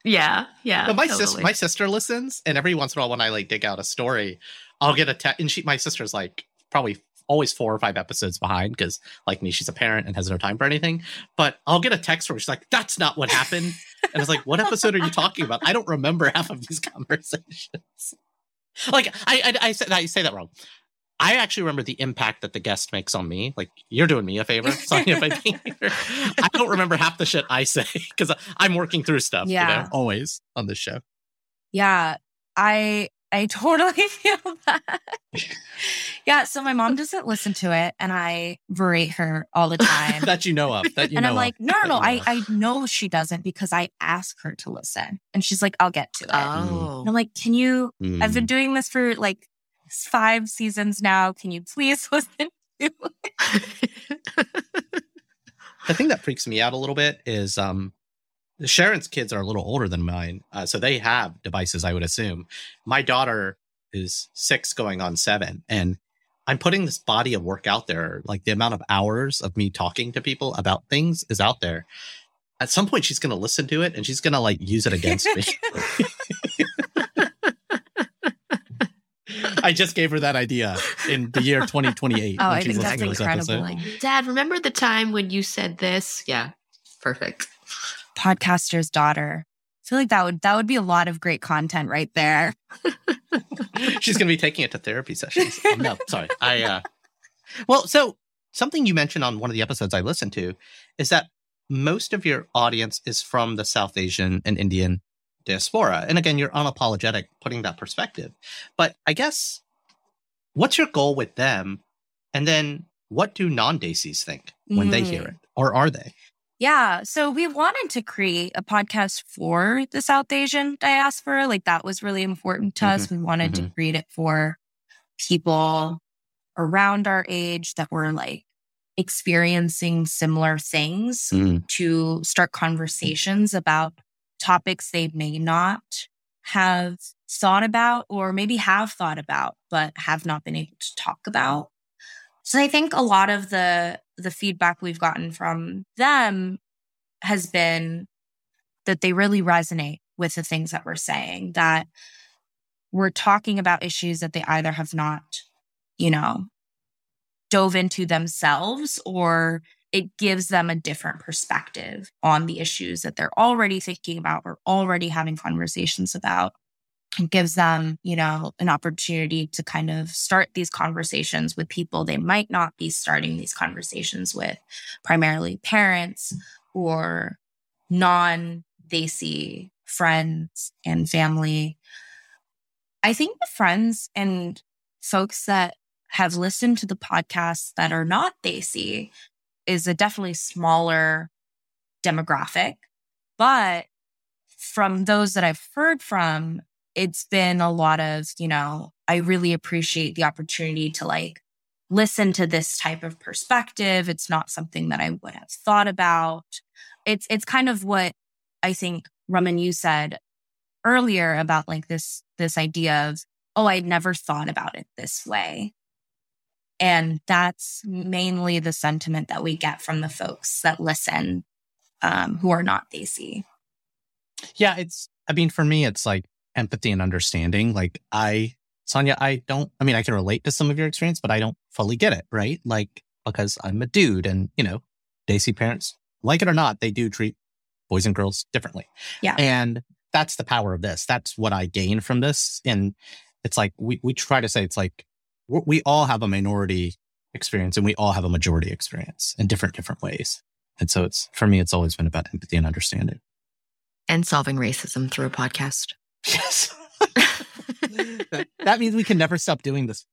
Yeah, yeah.
But my totally. sister, my sister listens, and every once in a while, when I like dig out a story, I'll get a text. And she, my sister's like probably always four or five episodes behind because, like me, she's a parent and has no time for anything. But I'll get a text where she's like, "That's not what happened," and I was like, "What episode are you talking about? I don't remember half of these conversations." like I, I, I, I say that wrong. I actually remember the impact that the guest makes on me. Like you're doing me a favor, Saniya, by being here. I don't remember half the shit I say because I'm working through stuff. Yeah, you know, always on this show.
Yeah, I I totally feel that. yeah, so my mom doesn't listen to it, and I berate her all the time.
that you know of. That you
and
I'm
like, no, no, no. I I know she doesn't because I ask her to listen, and she's like, I'll get to it.
Oh,
and I'm like, can you? Mm. I've been mm. doing this for like five seasons now. Can you please listen to
the thing that freaks me out a little bit is um Sharon's kids are a little older than mine, uh, so they have devices. I would assume my daughter is six going on seven. And I'm putting this body of work out there. Like the amount of hours of me talking to people about things is out there. At some point, she's going to listen to it and she's going to like use it against me. I just gave her that idea in the year 2028.
Oh, I think that's incredible.
Dad, remember the time when you said this? Yeah, perfect.
Podcaster's daughter. I feel like that would that would be a lot of great content right there.
She's going to be taking it to therapy sessions. Oh, no, sorry. I uh Well, so something you mentioned on one of the episodes I listened to is that most of your audience is from the South Asian and Indian diaspora. And again, you're unapologetic putting that perspective. But I guess what's your goal with them? And then what do non Desis think when mm. they hear mm. it? Or are they?
Yeah. So we wanted to create a podcast for the South Asian diaspora. Like that was really important to mm-hmm. us. We wanted mm-hmm. to create it for people around our age that were like experiencing similar things mm. to start conversations about topics they may not have thought about or maybe have thought about but have not been able to talk about. So I think a lot of the the feedback we've gotten from them has been that they really resonate with the things that we're saying that we're talking about issues that they either have not, you know, dove into themselves or it gives them a different perspective on the issues that they're already thinking about or already having conversations about. It gives them, you know, an opportunity to kind of start these conversations with people they might not be starting these conversations with, primarily parents or non Desi friends and family. I think the friends and folks that have listened to the podcast that are not Desi is a definitely smaller demographic. But from those that I've heard from, it's been a lot of, you know, I really appreciate the opportunity to like listen to this type of perspective. It's not something that I would have thought about. It's it's kind of what I think Raman you said earlier about like this this idea of, oh, I'd never thought about it this way. And that's mainly the sentiment that we get from the folks that listen um, who are not Desi.
Yeah, it's, I mean, for me, it's like empathy and understanding. Like, I, Saniya, I don't, I mean, I can relate to some of your experience, but I don't fully get it, right? Like, because I'm a dude and, you know, Desi parents, like it or not, they do treat boys and girls differently.
Yeah.
And that's the power of this. That's what I gain from this. And it's like, we, we try to say it's like, we all have a minority experience and we all have a majority experience in different, different ways. And so it's, for me, it's always been about empathy and understanding.
And solving racism through a podcast.
Yes. that, means we can never stop doing this.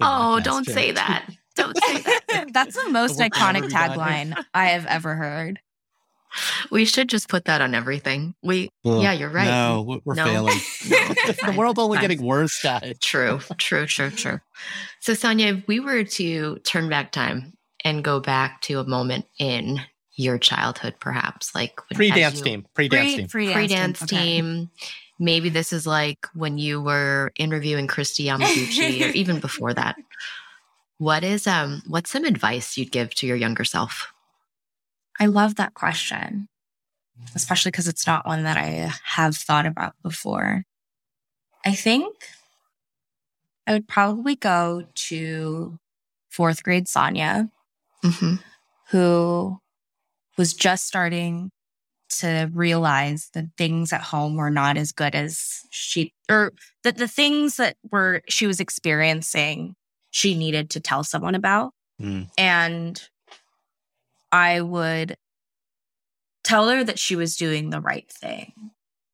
Oh, don't say that. Don't say that.
That's the most iconic tagline I have ever heard.
We should just put that on everything. We, well, yeah, you're right.
No, we're no. failing. the world's only getting worse, guys.
True, true, true, true. So, Saniya, if we were to turn back time and go back to a moment in your childhood, perhaps like
pre dance team, pre dance team,
pre dance team. Maybe this is like when you were interviewing Kristi Yamaguchi, or even before that. What is um? What's some advice you'd give to your younger self?
I love that question, especially because it's not one that I have thought about before. I think I would probably go to fourth grade Saniya, mm-hmm. who was just starting to realize that things at home were not as good as she, or that the things that were she was experiencing, she needed to tell someone about. Mm. And I would tell her that she was doing the right thing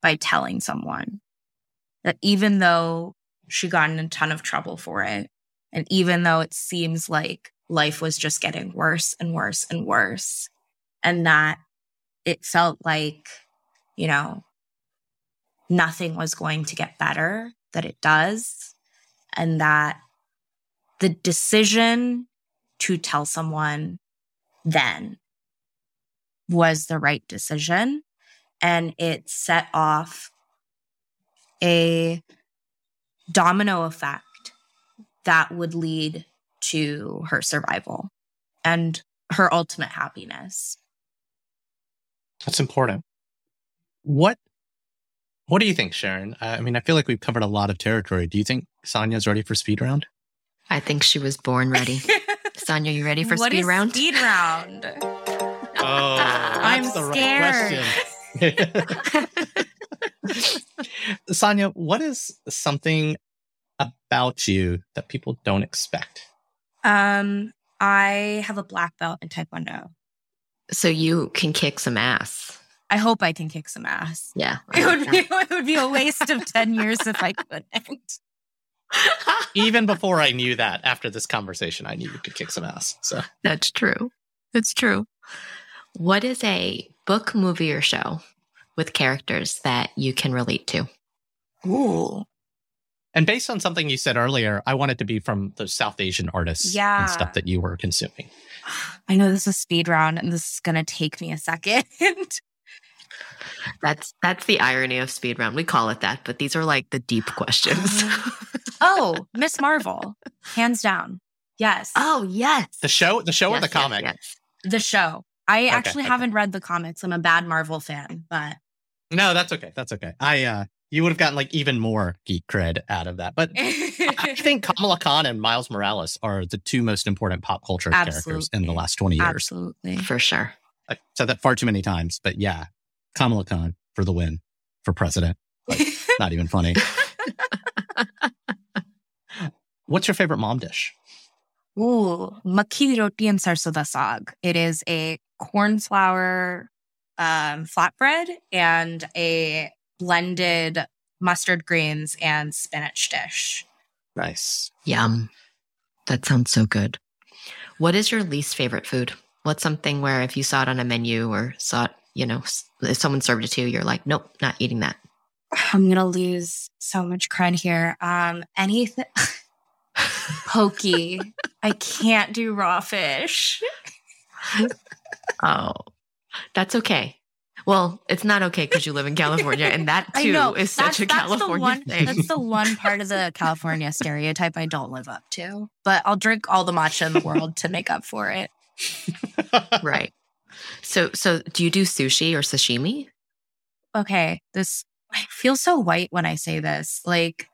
by telling someone that even though she got in a ton of trouble for it, and even though it seems like life was just getting worse and worse and worse, and that it felt like, you know, nothing was going to get better, that it does, and that the decision to tell someone then was the right decision. And it set off a domino effect that would lead to her survival and her ultimate happiness.
That's important. What what do you think, Sharon? I mean, I feel like we've covered a lot of territory. Do you think Saniya's ready for speed round?
I think she was born ready. Saniya, you ready for
What
speed
is
round?
Speed round.
Oh,
I'm scared.
Saniya, what is something about you that people don't expect?
Um, I have a black belt in Taekwondo.
so you can kick some ass.
I hope I can kick some ass.
Yeah.
It would be it would be a waste of ten years if I couldn't.
That.
Even before I knew that, after this conversation, I knew you could kick some ass. So
That's true. It's true. What is a book, movie, or show with characters that you can relate to?
Ooh.
And based on something you said earlier, I want it to be from those South Asian artists
Yeah.
and stuff that you were consuming.
I know this is speed round and this is gonna take me a second.
That's that's the irony of speed round. We call it that, but these are like the deep questions.
oh, Miss Marvel. Hands down. Yes.
oh yes,
The show, the show or the
yes,
comic?
yes.
The show. I
Okay,
actually
okay.
haven't read the comics. I'm a bad Marvel fan, but
No, that's okay. That's okay. I uh you would have gotten like even more geek cred out of that. But I think Kamala Khan and Miles Morales are the two most important pop culture characters in the last 20 years.
absolutely.
for sure.
I said that far too many times, but yeah, Kamala Khan for the win for president. Not even funny. What's your favorite mom dish?
Ooh, makki roti and sarso da saag. It is a corn flour um, flatbread and a blended mustard greens and spinach dish.
Nice.
Yum. That sounds so good. What is your least favorite food? What's something where if you saw it on a menu or saw it, you know, if someone served it to you, you're like, nope, not eating that.
I'm gonna lose so much cred here. Um, anything pokey. I can't do raw fish.
Oh, that's okay. Well, it's not okay because you live in California, and that too is such a
that's
California
one,
thing.
That's the one part of the California stereotype I don't live up to. But I'll drink all the matcha in the world to make up for it.
right. So, so do you do sushi or sashimi?
Okay, this I feel so white when I say this. Like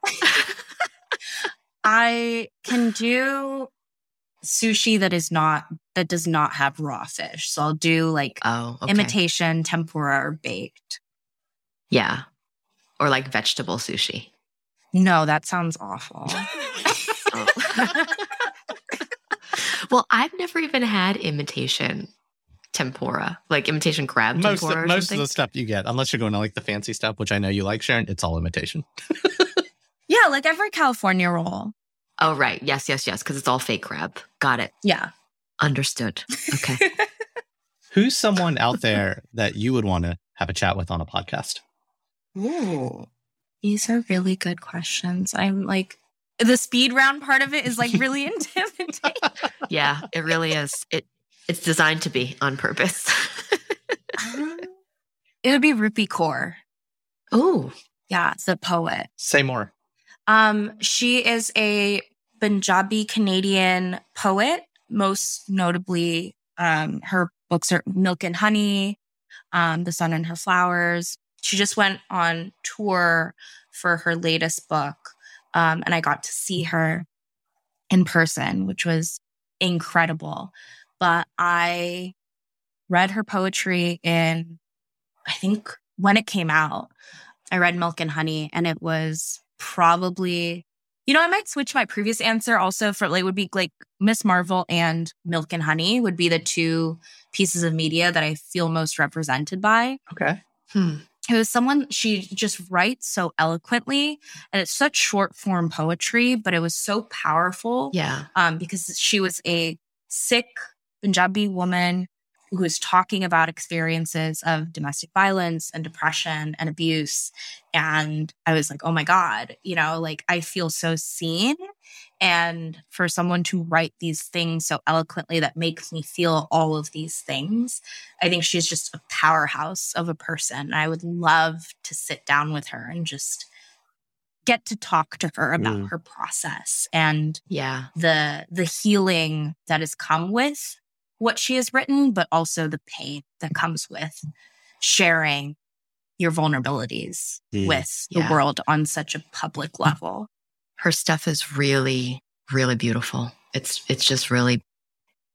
I can do sushi that is not that does not have raw fish. So I'll do like
Oh, okay.
imitation, tempura, or baked.
Yeah, or like vegetable sushi.
No, that sounds awful.
Oh. well, I've never even had imitation tempura, like imitation crab
most
tempura. or
most of the stuff you get, unless you're going to like the fancy stuff, which I know you like, Sharon, it's all imitation.
yeah, like every California roll.
Oh, right. Yes, yes, yes. Because it's all fake crab. Got it.
Yeah.
Understood. Okay.
Who's someone out there that you would want to have a chat with on a podcast?
Ooh. These are really good questions. I'm like the speed round part of it is like really intimidating.
yeah, it really is. It it's designed to be on purpose.
Um, it would be Rupi Kaur.
oh,
Yeah, it's a poet.
Say more.
Um, she is a Punjabi Canadian poet. Most notably, um, her books are Milk and Honey, um, The Sun and Her Flowers. She just went on tour for her latest book, um, and I got to see her in person, which was incredible. But I read her poetry in, I think, when it came out. I read Milk and Honey, and it was probably, you know, I might switch my previous answer also for like, would be like Miss Marvel and Milk and Honey would be the two pieces of media that I feel most represented by.
Okay.
hmm.
It was someone, she just writes so eloquently, and it's such short form poetry, but it was so powerful
yeah.
um, because she was a Sikh Punjabi woman who was talking about experiences of domestic violence and depression and abuse. And I was like, oh my God, you know, like I feel so seen. And for someone to write these things so eloquently that makes me feel all of these things, I think she's just a powerhouse of a person. I would love to sit down with her and just get to talk to her about
Mm.
her process and
Yeah.
the the healing that has come with what she has written, but also the pain that comes with sharing your vulnerabilities
Mm.
with
Yeah.
the world on such a public level.
Her stuff is really, really beautiful. It's it's just really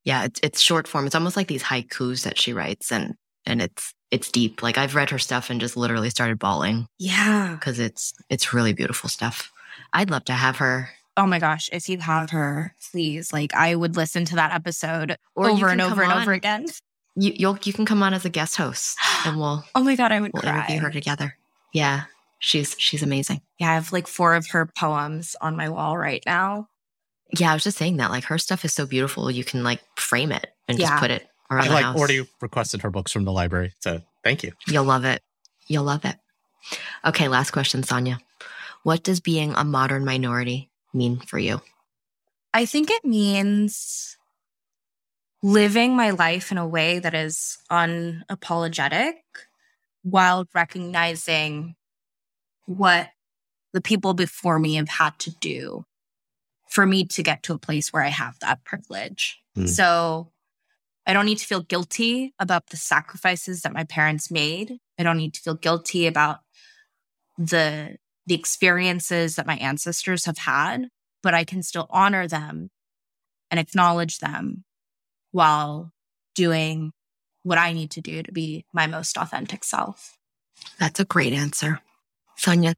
yeah, it's it's short form. It's almost like these haikus that she writes and and it's it's deep. Like I've read her stuff and just literally started bawling
Yeah.
because it's it's really beautiful stuff. I'd love to have her
Oh my gosh, if you have her, please. Like I would listen to that episode
Or
over and over
come
and over
on.
again.
you you'll you can come on as a guest host and we'll
Oh my god, I would
we'll
cry.
interview her together. Yeah. She's she's amazing.
Yeah, I have like four of her poems on my wall right now.
Yeah, I was just saying that. Like her stuff is so beautiful. You can like frame it and
Yeah.
just put it around
I
the
like
house.
already requested her books from the library. So thank you.
You'll love it. You'll love it. Okay, last question, Saniya. What does being a modern minority mean for you?
I think it means living my life in a way that is unapologetic while recognizing what the people before me have had to do for me to get to a place where I have that privilege.
Hmm.
So I don't need to feel guilty about the sacrifices that my parents made. I don't need to feel guilty about the the experiences that my ancestors have had, but I can still honor them and acknowledge them while doing what I need to do to be my most authentic self.
That's a great answer. Saniya,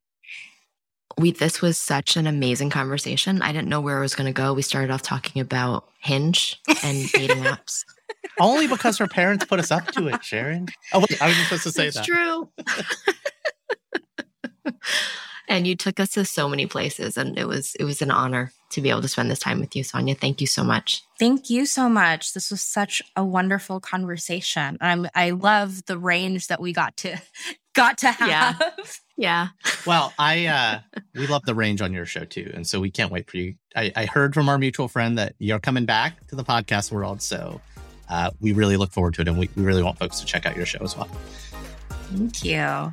we this was such an amazing conversation. I didn't know where it was going to go. We started off talking about Hinge and dating apps.
Only because her parents put us up to it, Sharon. Oh, wait, I was supposed to say
It's
that.
true. and you took us to so many places and it was it was an honor to be able to spend this time with you, Saniya. Thank you so much.
Thank you so much. This was such a wonderful conversation. I'm I love the range that we got to got to have.
Yeah. Yeah.
Well, I uh we love the range on your show too, and so we can't wait for you. I, I heard from our mutual friend that you're coming back to the podcast world, so uh, we really look forward to it, and we, we really want folks to check out your show as well.
Thank you.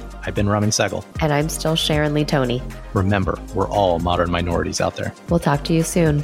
I've been Ramin Segal.
And I'm still Sharon Lee Tony.
Remember, we're all modern minorities out there.
We'll talk to you soon.